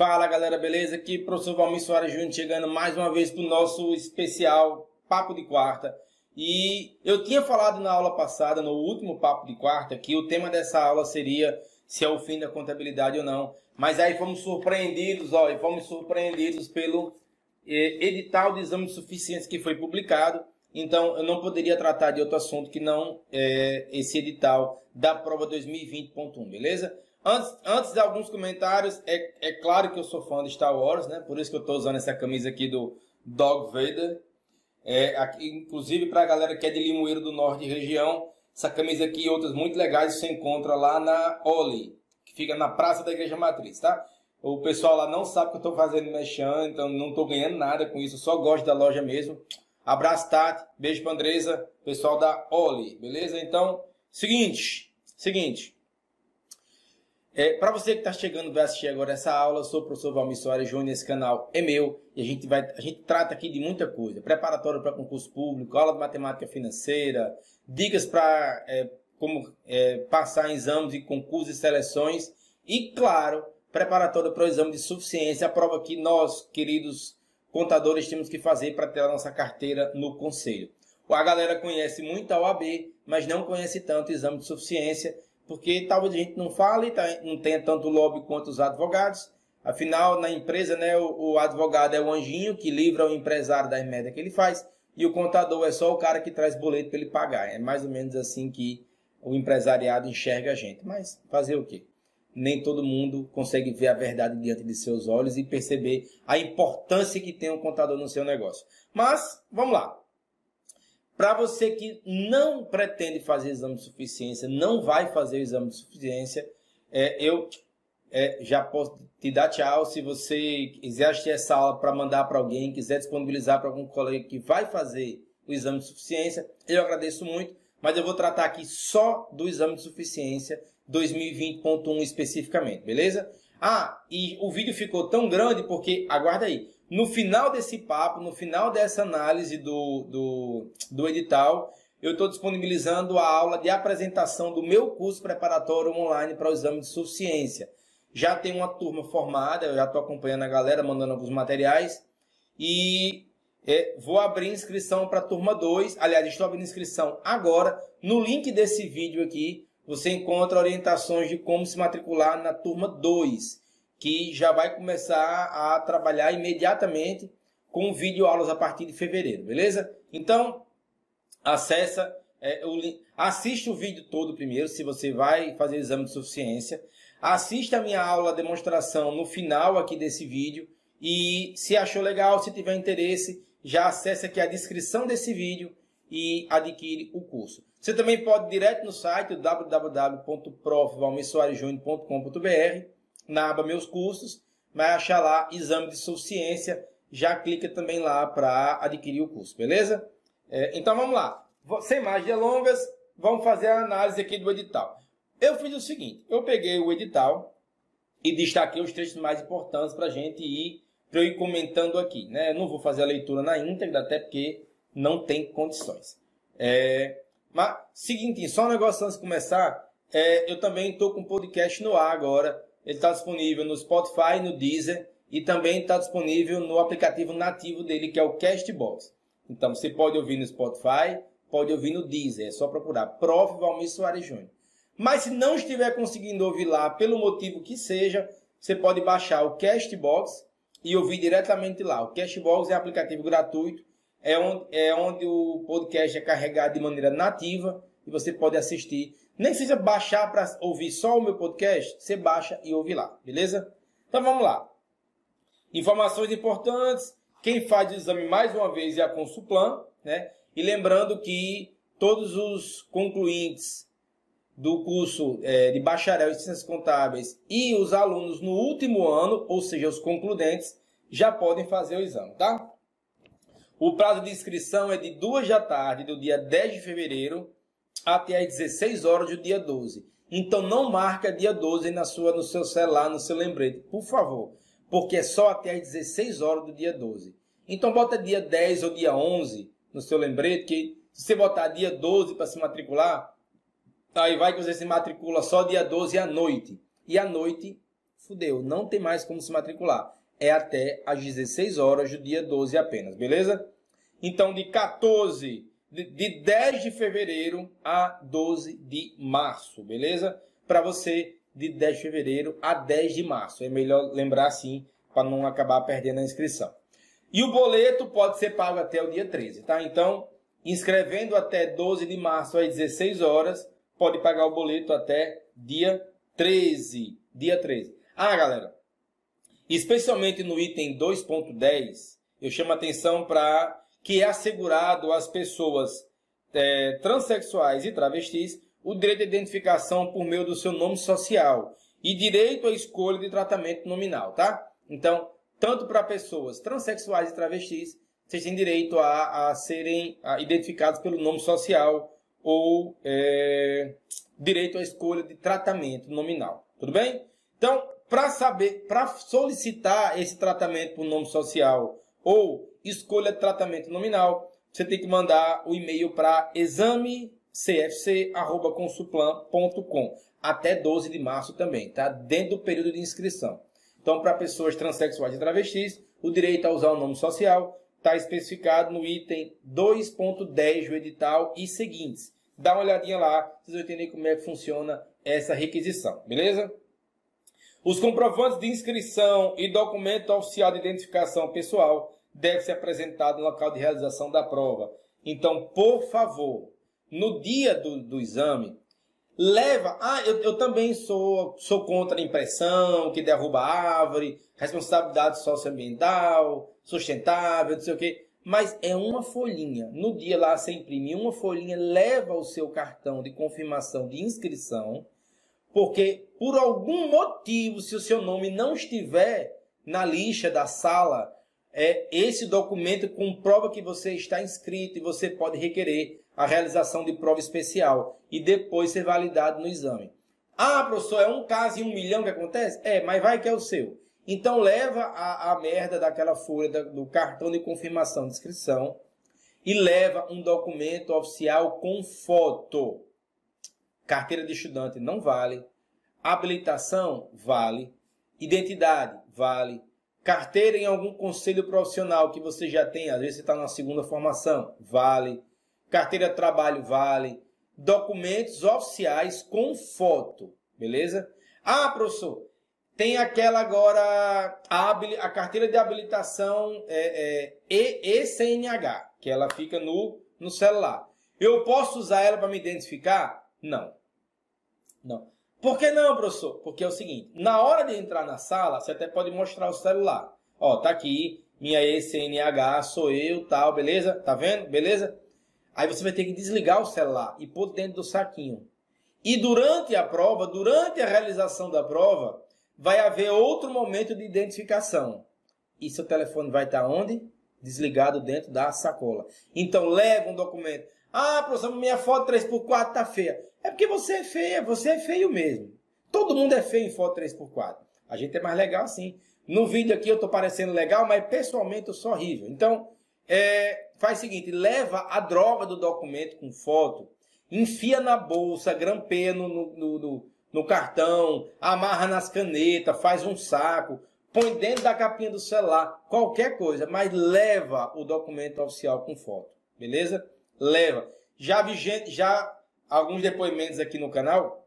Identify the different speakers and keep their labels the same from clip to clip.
Speaker 1: Fala galera, beleza? Aqui professor Valmir Soares Júnior chegando mais uma vez para o nosso especial Papo de Quarta. E eu tinha falado na aula passada, no último Papo de Quarta, que o tema dessa aula seria se é o fim da contabilidade ou não. Mas aí fomos surpreendidos, ó, e fomos surpreendidos pelo eh, edital de exame de suficiência que foi publicado. Então eu não poderia tratar de outro assunto que não eh, esse edital da prova 2020.1, beleza? Antes, antes de alguns comentários, é, é claro que eu sou fã de Star Wars, né? Por isso que eu estou usando essa camisa aqui do Dog Vader. É, aqui, inclusive para a galera que é de Limoeiro do Norte região, essa camisa aqui e outras muito legais você encontra lá na Oli, que fica na Praça da Igreja Matriz, tá? O pessoal lá não sabe que eu estou fazendo mexão, então não estou ganhando nada com isso, só gosto da loja mesmo. Abraço, Tati, beijo para Andresa, pessoal da Oli, beleza? Então, seguinte, seguinte, é, para você que está chegando vai assistir agora essa aula, eu sou o professor Valmir Soares Júnior, esse canal é meu e a gente, vai, a gente trata aqui de muita coisa. Preparatório para concurso público, aula de matemática financeira, dicas para é, como é, passar em exames e concursos e seleções e, claro, preparatório para o exame de suficiência, a prova que nós, queridos contadores, temos que fazer para ter a nossa carteira no conselho. A galera conhece muito a OAB, mas não conhece tanto o exame de suficiência porque talvez a gente não fale, tá, não tenha tanto lobby quanto os advogados. Afinal, na empresa, né, o, o advogado é o anjinho que livra o empresário da merda que ele faz, e o contador é só o cara que traz boleto para ele pagar. É mais ou menos assim que o empresariado enxerga a gente. Mas fazer o quê? Nem todo mundo consegue ver a verdade diante de seus olhos e perceber a importância que tem o contador no seu negócio. Mas, vamos lá. Para você que não pretende fazer exame de suficiência, não vai fazer o exame de suficiência, é, eu é, já posso te dar tchau. Se você quiser assistir essa aula para mandar para alguém, quiser disponibilizar para algum colega que vai fazer o exame de suficiência, eu agradeço muito. Mas eu vou tratar aqui só do exame de suficiência 2020.1 especificamente, beleza? Ah, e o vídeo ficou tão grande porque, aguarda aí, no final desse papo, no final dessa análise do, do, do edital, eu estou disponibilizando a aula de apresentação do meu curso preparatório online para o exame de suficiência. Já tem uma turma formada, eu já estou acompanhando a galera, mandando alguns materiais. E é, vou abrir inscrição para a turma 2. Aliás, estou abrindo inscrição agora. No link desse vídeo aqui, você encontra orientações de como se matricular na turma 2 que já vai começar a trabalhar imediatamente com vídeo aulas a partir de fevereiro, beleza? Então, acessa, é, o, assiste o vídeo todo primeiro, se você vai fazer exame de suficiência. Assista a minha aula demonstração no final aqui desse vídeo. E se achou legal, se tiver interesse, já acesse aqui a descrição desse vídeo e adquire o curso. Você também pode ir direto no site www.profvalmissoaresjúnior.com.br na aba Meus Cursos, vai achar lá Exame de Suficiência, já clica também lá para adquirir o curso, beleza? É, então vamos lá, sem mais delongas, vamos fazer a análise aqui do edital. Eu fiz o seguinte, eu peguei o edital e destaquei os trechos mais importantes para a gente ir, para eu ir comentando aqui. Né? Eu não vou fazer a leitura na íntegra, até porque não tem condições. É, mas, seguinte, só um negócio antes de começar, é, eu também estou com um podcast no ar agora, ele está disponível no Spotify, no Deezer e também está disponível no aplicativo nativo dele, que é o Castbox. Então você pode ouvir no Spotify, pode ouvir no Deezer, é só procurar Prof. Valmir Soares Júnior. Mas se não estiver conseguindo ouvir lá, pelo motivo que seja, você pode baixar o Castbox e ouvir diretamente lá. O Castbox é um aplicativo gratuito, é onde, é onde o podcast é carregado de maneira nativa e você pode assistir nem precisa baixar para ouvir só o meu podcast, você baixa e ouve lá, beleza? Então vamos lá. Informações importantes. Quem faz o exame mais uma vez é a Consulplan, né? E lembrando que todos os concluintes do curso é, de bacharel em ciências contábeis e os alunos no último ano, ou seja, os concludentes, já podem fazer o exame, tá? O prazo de inscrição é de 2 da tarde do dia 10 de fevereiro até às 16 horas do dia 12. Então não marca dia 12 na sua, no seu celular, no seu lembrete, por favor, porque é só até às 16 horas do dia 12. Então bota dia 10 ou dia 11 no seu lembrete, que se você botar dia 12 para se matricular, aí vai que você se matricula só dia 12 à noite. E à noite fudeu, não tem mais como se matricular. É até às 16 horas do dia 12 apenas, beleza? Então, de 14, de, de 10 de fevereiro a 12 de março, beleza? Para você, de 10 de fevereiro a 10 de março. É melhor lembrar assim, para não acabar perdendo a inscrição. E o boleto pode ser pago até o dia 13, tá? Então, inscrevendo até 12 de março às 16 horas, pode pagar o boleto até dia 13. Dia 13. Ah, galera, especialmente no item 2.10, eu chamo atenção para que é assegurado às pessoas é, transexuais e travestis o direito de identificação por meio do seu nome social e direito à escolha de tratamento nominal, tá? Então, tanto para pessoas transexuais e travestis, vocês têm direito a, a serem a, identificados pelo nome social ou é, direito à escolha de tratamento nominal. Tudo bem? Então, para saber, para solicitar esse tratamento por nome social ou escolha tratamento nominal, você tem que mandar o e-mail para examecfc@consuplan.com até 12 de março também, tá? Dentro do período de inscrição. Então, para pessoas transexuais e travestis, o direito a usar o nome social está especificado no item 2.10 do edital e seguintes. Dá uma olhadinha lá, vocês vão entender como é que funciona essa requisição, beleza? Os comprovantes de inscrição e documento oficial de identificação pessoal devem ser apresentados no local de realização da prova. Então, por favor, no dia do, do exame, leva. Ah, eu, eu também sou, sou contra a impressão, que derruba árvore, responsabilidade socioambiental, sustentável, não sei o quê. Mas é uma folhinha. No dia lá você imprime uma folhinha, leva o seu cartão de confirmação de inscrição, porque por algum motivo, se o seu nome não estiver na lista da sala, é esse documento comprova que você está inscrito e você pode requerer a realização de prova especial e depois ser validado no exame. Ah, professor, é um caso em um milhão que acontece? É, mas vai que é o seu. Então leva a, a merda daquela folha do cartão de confirmação de inscrição e leva um documento oficial com foto. Carteira de estudante não vale. Habilitação vale. Identidade vale. Carteira em algum conselho profissional que você já tem, às vezes você está na segunda formação, vale carteira de trabalho vale, documentos oficiais com foto, beleza? Ah, professor, tem aquela agora, a, a carteira de habilitação é, é, ECNH, que ela fica no, no celular. Eu posso usar ela para me identificar? Não. Não. Por que não, professor? Porque é o seguinte, na hora de entrar na sala, você até pode mostrar o celular. Ó, tá aqui, minha ECNH, sou eu, tal, beleza? Tá vendo? Beleza? Aí você vai ter que desligar o celular e pôr dentro do saquinho. E durante a prova, durante a realização da prova, vai haver outro momento de identificação. E seu telefone vai estar onde? Desligado dentro da sacola. Então leva um documento. Ah, professor, minha foto 3x4 tá feia. É porque você é feia, você é feio mesmo. Todo mundo é feio em foto 3x4. A gente é mais legal assim. No vídeo aqui eu tô parecendo legal, mas pessoalmente eu sou horrível. Então, é, faz o seguinte, leva a droga do documento com foto, enfia na bolsa, grampeia no, no, no, no cartão, amarra nas canetas, faz um saco, põe dentro da capinha do celular, qualquer coisa, mas leva o documento oficial com foto, beleza? Leva. Já vi gente, já alguns depoimentos aqui no canal,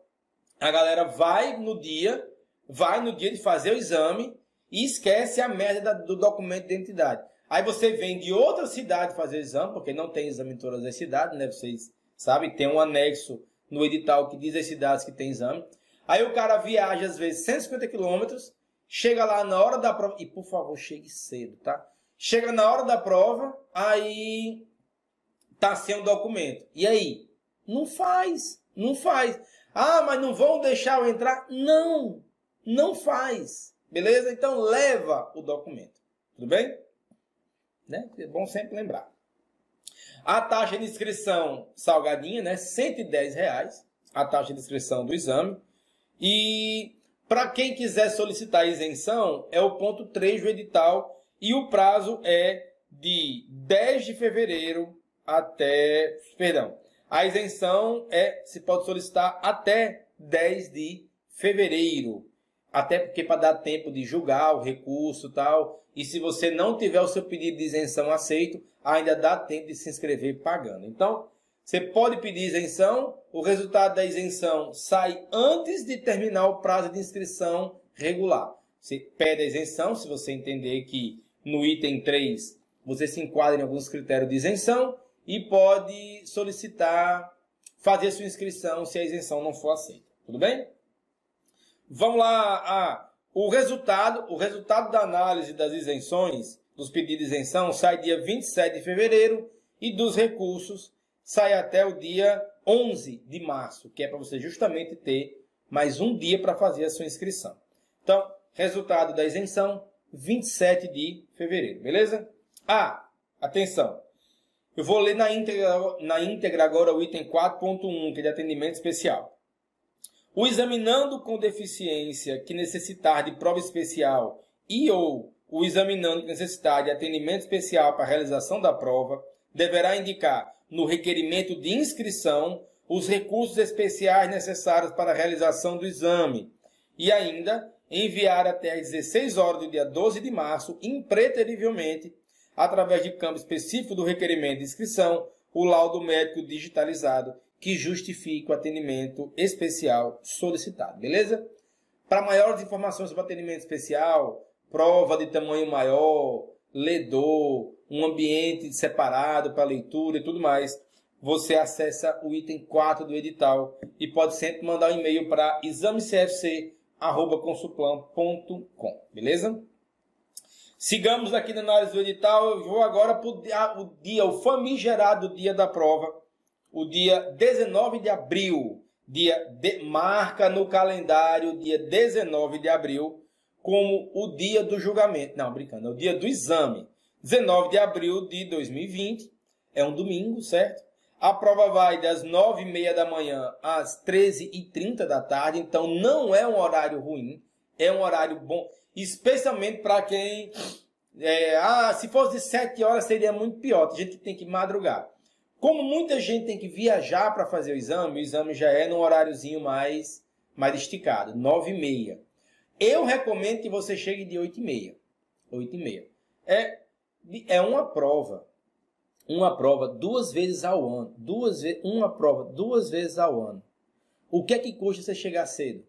Speaker 1: a galera vai no dia, vai no dia de fazer o exame e esquece a merda do documento de identidade. Aí você vem de outra cidade fazer exame, porque não tem exame em todas as cidades, né? Vocês sabem, tem um anexo no edital que diz as cidades que tem exame. Aí o cara viaja às vezes 150 quilômetros, chega lá na hora da prova, e por favor, chegue cedo, tá? Chega na hora da prova, aí tá sem o documento. E aí? Não faz, não faz. Ah, mas não vão deixar eu entrar? Não, não faz. Beleza? Então leva o documento. Tudo bem? Né? É bom sempre lembrar. A taxa de inscrição salgadinha, né? 110 reais, a taxa de inscrição do exame. E para quem quiser solicitar isenção, é o ponto 3 do edital e o prazo é de 10 de fevereiro até, perdão, a isenção é se pode solicitar até 10 de fevereiro. até porque para dar tempo de julgar o recurso tal. E se você não tiver o seu pedido de isenção aceito, ainda dá tempo de se inscrever pagando. Então, você pode pedir isenção, o resultado da isenção sai antes de terminar o prazo de inscrição regular. Você pede a isenção, se você entender que no item 3 você se enquadra em alguns critérios de isenção e pode solicitar fazer sua inscrição se a isenção não for aceita. Tudo bem? Vamos lá. O resultado, o resultado da análise das isenções, dos pedidos de isenção, sai dia 27 de fevereiro e dos recursos sai até o dia 11 de março, que é para você justamente ter mais um dia para fazer a sua inscrição. Então, resultado da isenção, 27 de fevereiro, beleza? Ah, atenção. Eu vou ler na íntegra, na íntegra agora o item 4.1, que é de atendimento especial. O examinando com deficiência que necessitar de prova especial e ou o examinando que necessitar de atendimento especial para a realização da prova deverá indicar no requerimento de inscrição os recursos especiais necessários para a realização do exame e ainda enviar até às 16 horas do dia 12 de março, impreterivelmente, através de campo específico do requerimento de inscrição, o laudo médico digitalizado que justifique o atendimento especial solicitado, beleza? Para maiores informações sobre atendimento especial, prova de tamanho maior, ledor, um ambiente separado para leitura e tudo mais, você acessa o item 4 do edital e pode sempre mandar um e-mail para examecfc.consuplan.com, beleza? Sigamos aqui na análise do edital. Eu vou agora para o dia, o famigerado dia da prova, o dia 19 de abril. Dia de, marca no calendário dia 19 de abril como o dia do julgamento. Não, brincando, é o dia do exame. 19 de abril de 2020, é um domingo, certo? A prova vai das 9h30 da manhã às 13h30 da tarde, então não é um horário ruim, é um horário bom, especialmente para quem. É, ah, se fosse 7 horas seria muito pior, tem gente que tem que madrugar. Como muita gente tem que viajar para fazer o exame, o exame já é num horáriozinho mais, mais esticado, 9h30. Eu recomendo que você chegue de 8h30. 8h30. É é uma prova. Uma prova duas vezes ao ano. Duas uma prova duas vezes ao ano. O que é que custa você chegar cedo?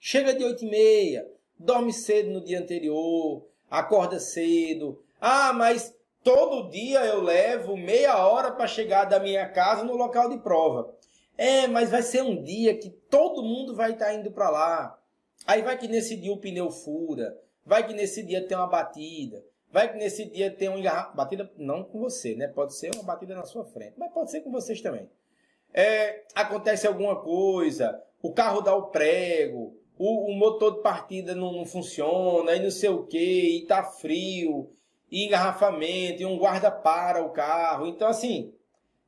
Speaker 1: Chega de 8 e meia, dorme cedo no dia anterior, acorda cedo. Ah, mas todo dia eu levo meia hora para chegar da minha casa no local de prova. É, mas vai ser um dia que todo mundo vai estar tá indo para lá. Aí vai que nesse dia o pneu fura, vai que nesse dia tem uma batida, Vai que nesse dia tem uma engarrafamento. Batida não com você, né? Pode ser uma batida na sua frente, mas pode ser com vocês também. É, acontece alguma coisa, o carro dá o prego, o, o motor de partida não, não, funciona, e não sei o que, e tá frio, e engarrafamento, e um guarda para o carro. Então, assim,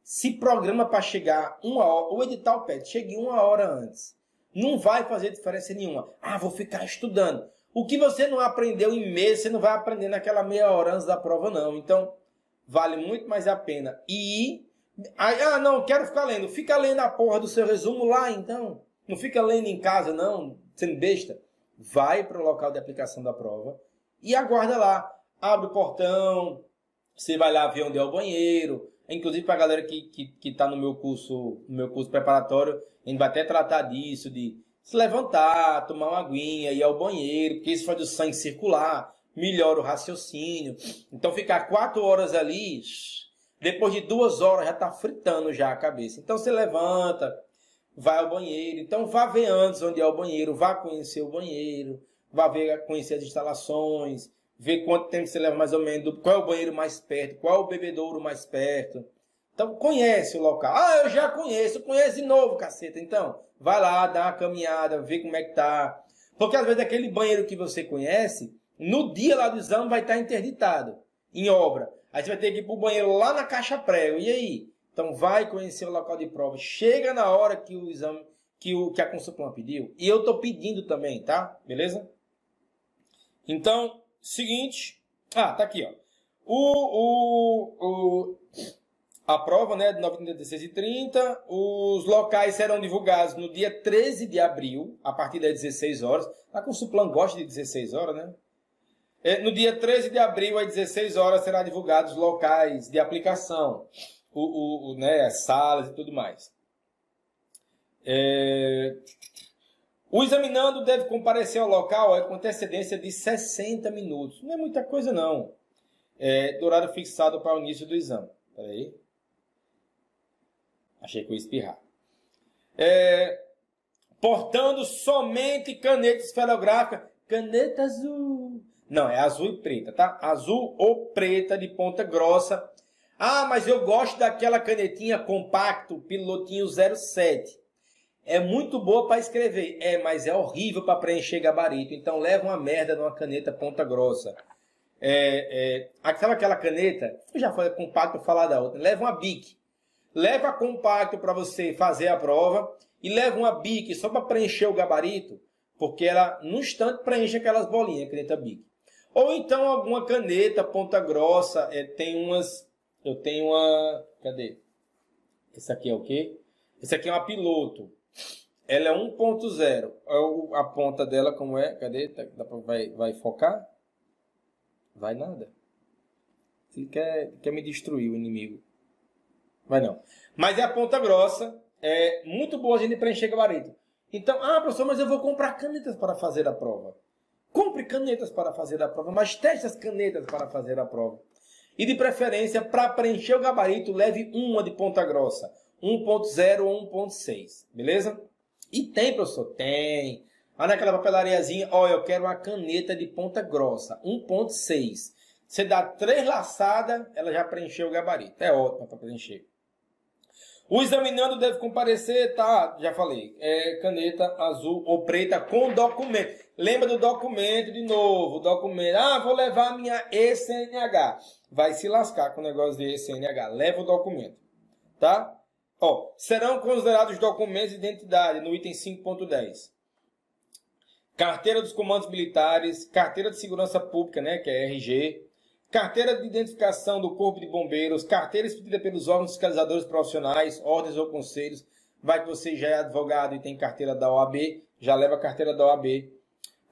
Speaker 1: se programa para chegar uma hora, o edital pede, chegue uma hora antes. Não vai fazer diferença nenhuma. Ah, vou ficar estudando. O que você não aprendeu em mês, você não vai aprender naquela meia hora antes da prova, não. Então, vale muito mais a pena ir. Ah, não, quero ficar lendo. Fica lendo a porra do seu resumo lá, então. Não fica lendo em casa, não, sendo besta. Vai para o local de aplicação da prova e aguarda lá. Abre o portão, você vai lá ver onde é o banheiro. Inclusive para a galera que está que, que tá no meu curso, no meu curso preparatório, a gente vai até tratar disso, de se levantar, tomar uma aguinha, ir ao banheiro, porque isso faz o sangue circular, melhora o raciocínio. Então ficar quatro horas ali, depois de duas horas já está fritando já a cabeça. Então você levanta, vai ao banheiro. Então vá ver antes onde é o banheiro, vá conhecer o banheiro, vá ver, conhecer as instalações, ver quanto tempo você leva mais ou menos, qual é o banheiro mais perto, qual é o bebedouro mais perto. Então conhece o local. Ah, eu já conheço, conheço de novo, caceta. Então, vai lá, dá uma caminhada, vê como é que tá. Porque às vezes aquele banheiro que você conhece, no dia lá do exame vai estar interditado, em obra. Aí você vai ter que ir pro banheiro lá na caixa prego. E aí? Então vai conhecer o local de prova. Chega na hora que o exame, que, o, que a Consulplan pediu. E eu tô pedindo também, tá? Beleza? Então, seguinte. Ah, tá aqui, ó. O, o, o a prova, né, de 9 16 e 30. Os locais serão divulgados no dia 13 de abril, a partir das 16 horas. A Consulplan gosta de 16 horas, né? É, no dia 13 de abril, às 16 horas, será divulgados os locais de aplicação, o, o, o né, as salas e tudo mais. É... O examinando deve comparecer ao local é, com antecedência de 60 minutos. Não é muita coisa, não. É, do horário fixado para o início do exame. Peraí. Achei que eu ia espirrar. É, portando somente caneta esferográfica. Caneta azul. Não, é azul e preta, tá? Azul ou preta de ponta grossa. Ah, mas eu gosto daquela canetinha compacto, pilotinho 07. É muito boa para escrever. É, mas é horrível para preencher gabarito. Então leva uma merda numa caneta ponta grossa. É, é, aquela caneta? Eu já falei compacto, falar da outra. Leva uma bic leva compacto para você fazer a prova e leva uma bic só para preencher o gabarito, porque ela no instante preenche aquelas bolinhas, caneta bic. Ou então alguma caneta ponta grossa, é, tem umas, eu tenho uma, cadê? Esse aqui é o quê? Esse aqui é uma piloto. Ela é 1.0. A ponta dela como é? Cadê? Tá, vai, vai focar? Vai nada. Ele quer, quer me destruir o inimigo. Vai não. Mas é a ponta grossa, é muito boa a gente preencher gabarito. Então, ah, professor, mas eu vou comprar canetas para fazer a prova. Compre canetas para fazer a prova, mas teste as canetas para fazer a prova. E de preferência, para preencher o gabarito, leve uma de ponta grossa. 1.0 ou 1.6, beleza? E tem, professor? Tem. Olha naquela papelariazinha, ó, eu quero uma caneta de ponta grossa, 1.6. Você dá três laçadas, ela já preencheu o gabarito. É ótimo para preencher. O examinando deve comparecer, tá? Já falei. É caneta azul ou preta com documento. Lembra do documento de novo. Documento. Ah, vou levar minha ECNH. Vai se lascar com o negócio de ECNH. Leva o documento. Tá? Ó, serão considerados documentos de identidade no item 5.10. Carteira dos comandos militares, carteira de segurança pública, né, que é RG, carteira de identificação do Corpo de Bombeiros, carteira expedida pelos órgãos fiscalizadores profissionais, ordens ou conselhos. Vai que você já é advogado e tem carteira da OAB, já leva a carteira da OAB.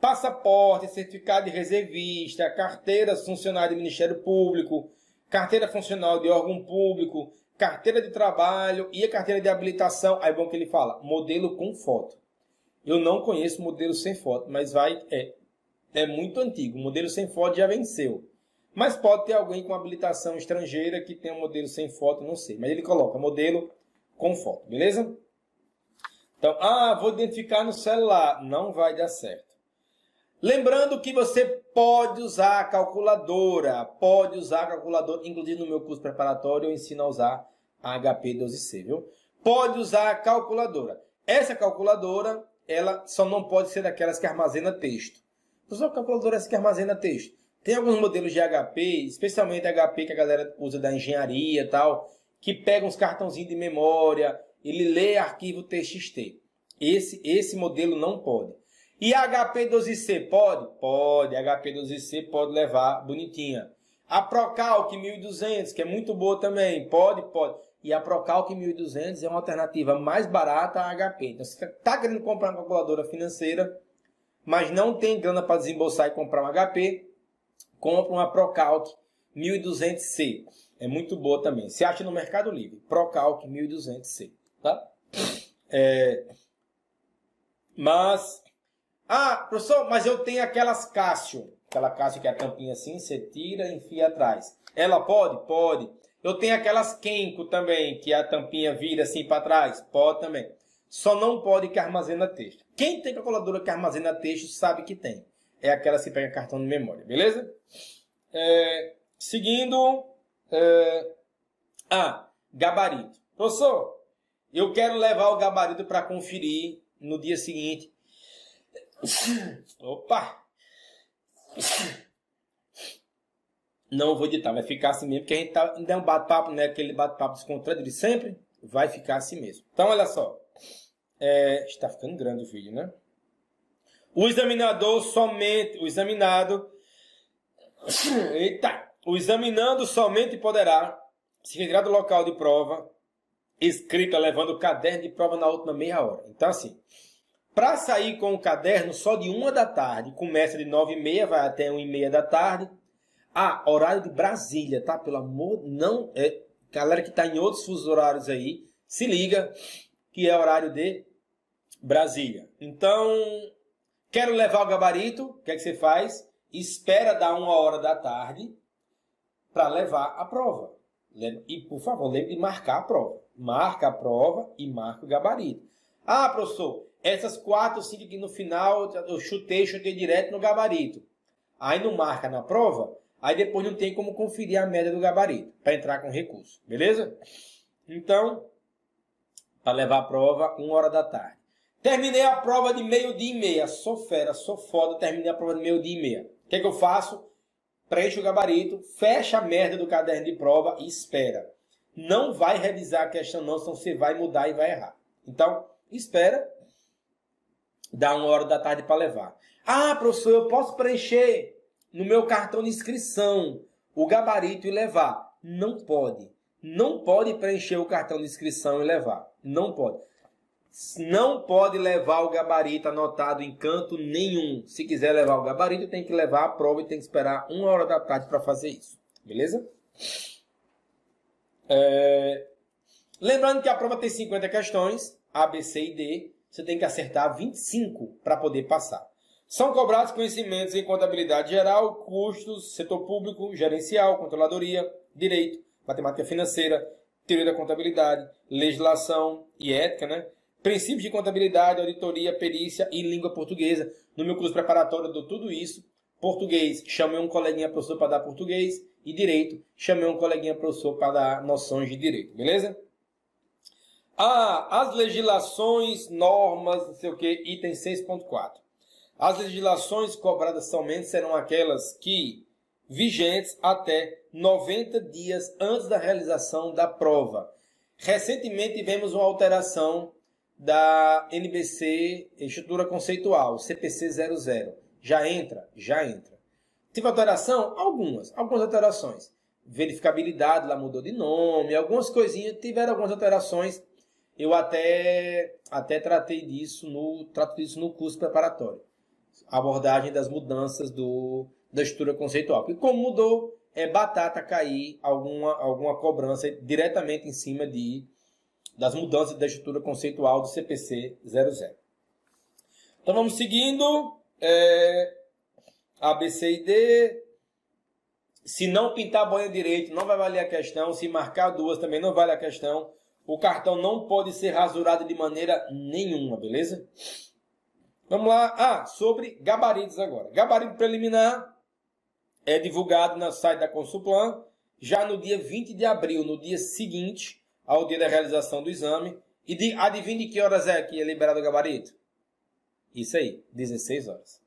Speaker 1: Passaporte, certificado de reservista, carteira funcionária do Ministério Público, carteira funcional de órgão público, carteira de trabalho e a carteira de habilitação. Aí é bom que ele fala, modelo com foto. Eu não conheço modelo sem foto, mas vai é é muito antigo. O modelo sem foto já venceu. Mas pode ter alguém com habilitação estrangeira que tem um modelo sem foto, não sei. Mas ele coloca modelo com foto, beleza? Então, ah, vou identificar no celular. Não vai dar certo. Lembrando que você pode usar a calculadora. Pode usar a calculadora. Inclusive no meu curso preparatório eu ensino a usar a HP 12C, viu? Pode usar a calculadora. Essa calculadora, ela só não pode ser daquelas que armazena texto. Só a calculadora é essa que armazena texto. Tem alguns modelos de HP, especialmente HP que a galera usa da engenharia e tal, que pega uns cartãozinhos de memória, ele lê arquivo TXT. Esse, esse modelo não pode. E a HP12C pode? Pode. A HP12C pode levar bonitinha. A Procalc 1200, que é muito boa também, pode? Pode. E a Procalc 1200 é uma alternativa mais barata à HP. Então, se você está querendo comprar uma calculadora financeira, mas não tem grana para desembolsar e comprar um HP, compra uma Procalc 1200C. É muito boa também. Se acha no Mercado Livre. Procalc 1200C. Tá? É... Mas. Ah, professor, mas eu tenho aquelas Cássio. Aquela Cássio que é a tampinha assim, você tira e enfia atrás. Ela pode? Pode. Eu tenho aquelas Kenko também, que a tampinha vira assim para trás. Pode também. Só não pode que armazena texto. Quem tem calculadora que armazena texto sabe que tem é aquela que pega cartão de memória, beleza? É, seguindo. É, ah, gabarito. Professor, eu quero levar o gabarito para conferir no dia seguinte. Opa! Não vou editar, vai ficar assim mesmo, porque a gente tá, ainda é um bate-papo, né? Aquele bate-papo descontraído de sempre, vai ficar assim mesmo. Então, olha só. É, está ficando grande o vídeo, né? O examinador somente, o examinado, eita, o examinando somente poderá se retirar do local de prova, escrita levando o caderno de prova na última meia hora. Então, assim, para sair com o caderno só de uma da tarde, começa de nove e meia, vai até uma e meia da tarde. Ah, horário de Brasília, tá? Pelo amor, não é galera que está em outros fusos horários aí, se liga que é horário de Brasília. Então, quero levar o gabarito, o que é que você faz? Espera dar uma hora da tarde para levar a prova. E, por favor, lembre de marcar a prova. Marca a prova e marca o gabarito. Ah, professor, essas quatro, cinco aqui no final, eu chutei, chutei direto no gabarito. Aí não marca na prova, aí depois não tem como conferir a média do gabarito para entrar com recurso. Beleza? Então, para levar a prova, uma hora da tarde. Terminei a prova de meio-dia e meia. Sou fera, sou foda, terminei a prova de meio-dia e meia. O que, é que eu faço? Preenche o gabarito, fecha a merda do caderno de prova e espera. Não vai revisar a questão não, senão você vai mudar e vai errar. Então, espera, dá uma hora da tarde para levar. Ah, professor, eu posso preencher no meu cartão de inscrição o gabarito e levar. Não pode. Não pode preencher o cartão de inscrição e levar. Não pode. Não pode levar o gabarito anotado em canto nenhum. Se quiser levar o gabarito, tem que levar a prova e tem que esperar uma hora da tarde para fazer isso. Beleza? É... Lembrando que a prova tem 50 questões, A, B, C e D. Você tem que acertar 25 para poder passar. São cobrados conhecimentos em contabilidade geral, custos, setor público, gerencial, controladoria, direito, matemática financeira, teoria da contabilidade, legislação e ética, né? Princípios de contabilidade, auditoria, perícia e língua portuguesa. No meu curso preparatório eu dou tudo isso. Português, chamei um coleguinha professor para dar português. E direito, chamei um coleguinha professor para dar noções de direito, beleza? Ah, as legislações, normas, não sei o que, item 6.4. As legislações cobradas somente serão aquelas que vigentes até 90 dias antes da realização da prova. Recentemente tivemos uma alteração da NBC Estrutura Conceitual, CPC 00. Já entra? Já entra. Tive alteração? Algumas. Algumas alterações. Verificabilidade lá mudou de nome, algumas coisinhas, tiveram algumas alterações. Eu até, até tratei disso no, trato disso no curso preparatório. A abordagem das mudanças do, da estrutura conceitual. E como mudou, é batata cair alguma, alguma cobrança diretamente em cima de das mudanças da estrutura conceitual do CPC 00. Então vamos seguindo. É, a, B, C e D. Se não pintar a boia direito, não vai valer a questão. Se marcar duas, também não vale a questão. O cartão não pode ser rasurado de maneira nenhuma, beleza? Vamos lá. Ah, sobre gabaritos agora. Gabarito preliminar é divulgado no site da Consulplan já no dia 20 de abril, no dia seguinte ao dia da realização do exame. E de, adivinhe que horas é que é liberado o gabarito? Isso aí, 16 horas.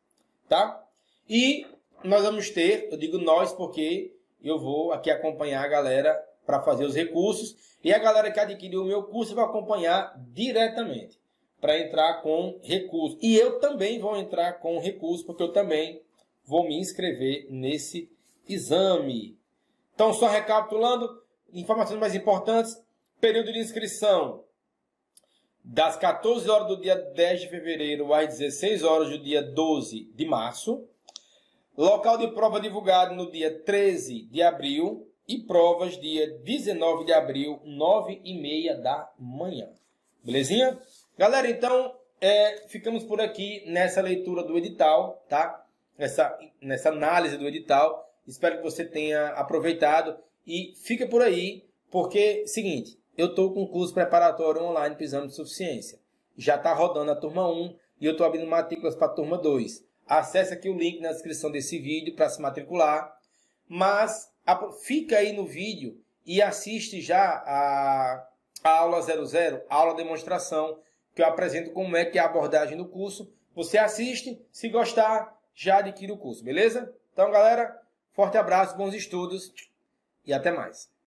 Speaker 1: Tá? E nós vamos ter, eu digo nós porque eu vou aqui acompanhar a galera para fazer os recursos. E a galera que adquiriu o meu curso vai acompanhar diretamente para entrar com recurso. E eu também vou entrar com recurso, porque eu também vou me inscrever nesse exame. Então, só recapitulando, informações mais importantes. Período de inscrição das 14 horas do dia 10 de fevereiro às 16 horas do dia 12 de março. Local de prova divulgado no dia 13 de abril e provas dia 19 de abril, 9 e meia da manhã. Belezinha? Galera, então é, ficamos por aqui nessa leitura do edital, tá? Nessa, nessa análise do edital. Espero que você tenha aproveitado e fica por aí, porque, seguinte, eu estou com o curso preparatório online para exame de suficiência. Já está rodando a turma 1 e eu estou abrindo matrículas para a turma 2. Acesse aqui o link na descrição desse vídeo para se matricular. Mas fica aí no vídeo e assiste já a, a aula 00, a aula demonstração, que eu apresento como é que é a abordagem do curso. Você assiste, se gostar, já adquire o curso, beleza? Então, galera, forte abraço, bons estudos e até mais.